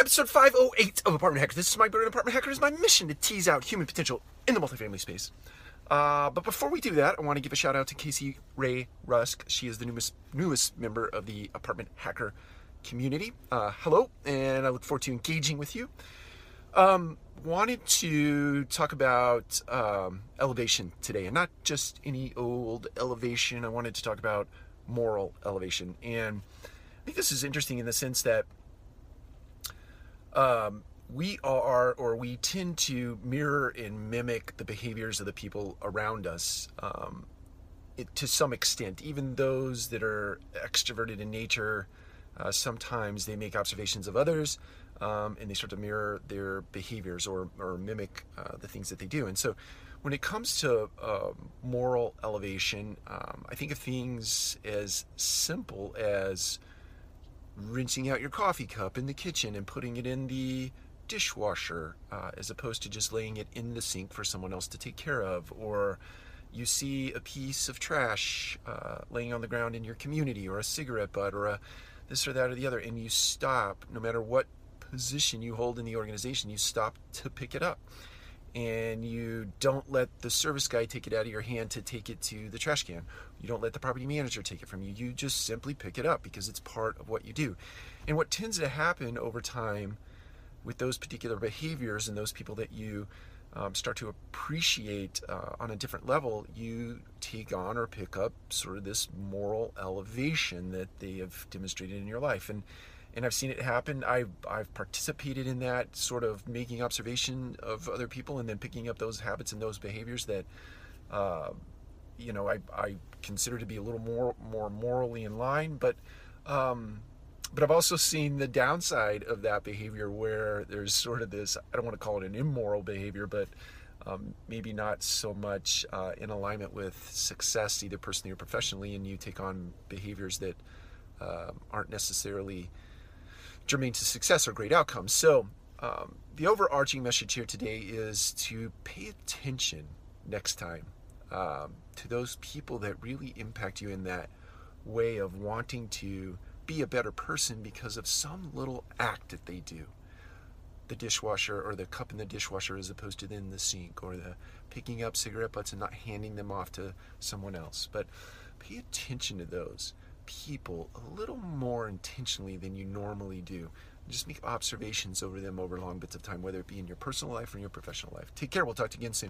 to episode 508 of Apartment Hacker. This is my Bird, Apartment Hacker. It is my mission to tease out human potential in the multifamily space. Uh, but before we do that, I want to give a shout out to Casey Ray Rusk. She is the newest, newest member of the Apartment Hacker community. Uh, hello, and I look forward to engaging with you. Um, wanted to talk about um, elevation today, and not just any old elevation. I wanted to talk about moral elevation. And I think this is interesting in the sense that um, we are, or we tend to mirror and mimic the behaviors of the people around us um, it, to some extent. Even those that are extroverted in nature, uh, sometimes they make observations of others um, and they start to mirror their behaviors or, or mimic uh, the things that they do. And so, when it comes to uh, moral elevation, um, I think of things as simple as rinsing out your coffee cup in the kitchen and putting it in the dishwasher uh, as opposed to just laying it in the sink for someone else to take care of. Or you see a piece of trash uh, laying on the ground in your community or a cigarette butt or a this or that or the other and you stop no matter what position you hold in the organization you stop to pick it up and you don't let the service guy take it out of your hand to take it to the trash can. You don't let the property manager take it from you. You just simply pick it up because it's part of what you do. And what tends to happen over time with those particular behaviors and those people that you um, start to appreciate uh, on a different level, you take on or pick up sort of this moral elevation that they have demonstrated in your life. And and I've seen it happen. I've, I've participated in that sort of making observation of other people and then picking up those habits and those behaviors that, uh, you know, I, I consider to be a little more more morally in line. But um, but I've also seen the downside of that behavior where there's sort of this I don't want to call it an immoral behavior, but um, maybe not so much uh, in alignment with success, either personally or professionally, and you take on behaviors that uh, aren't necessarily germane to success or great outcomes. So, um, the overarching message here today is to pay attention next time um, to those people that really impact you in that way of wanting to be a better person because of some little act that they do. The dishwasher or the cup in the dishwasher as opposed to in the sink, or the picking up cigarette butts and not handing them off to someone else. But pay attention to those people a little more intentionally than you normally do. Just make observations over them over long bits of time, whether it be in your personal life or in your professional life. Take care. We'll talk to you again soon.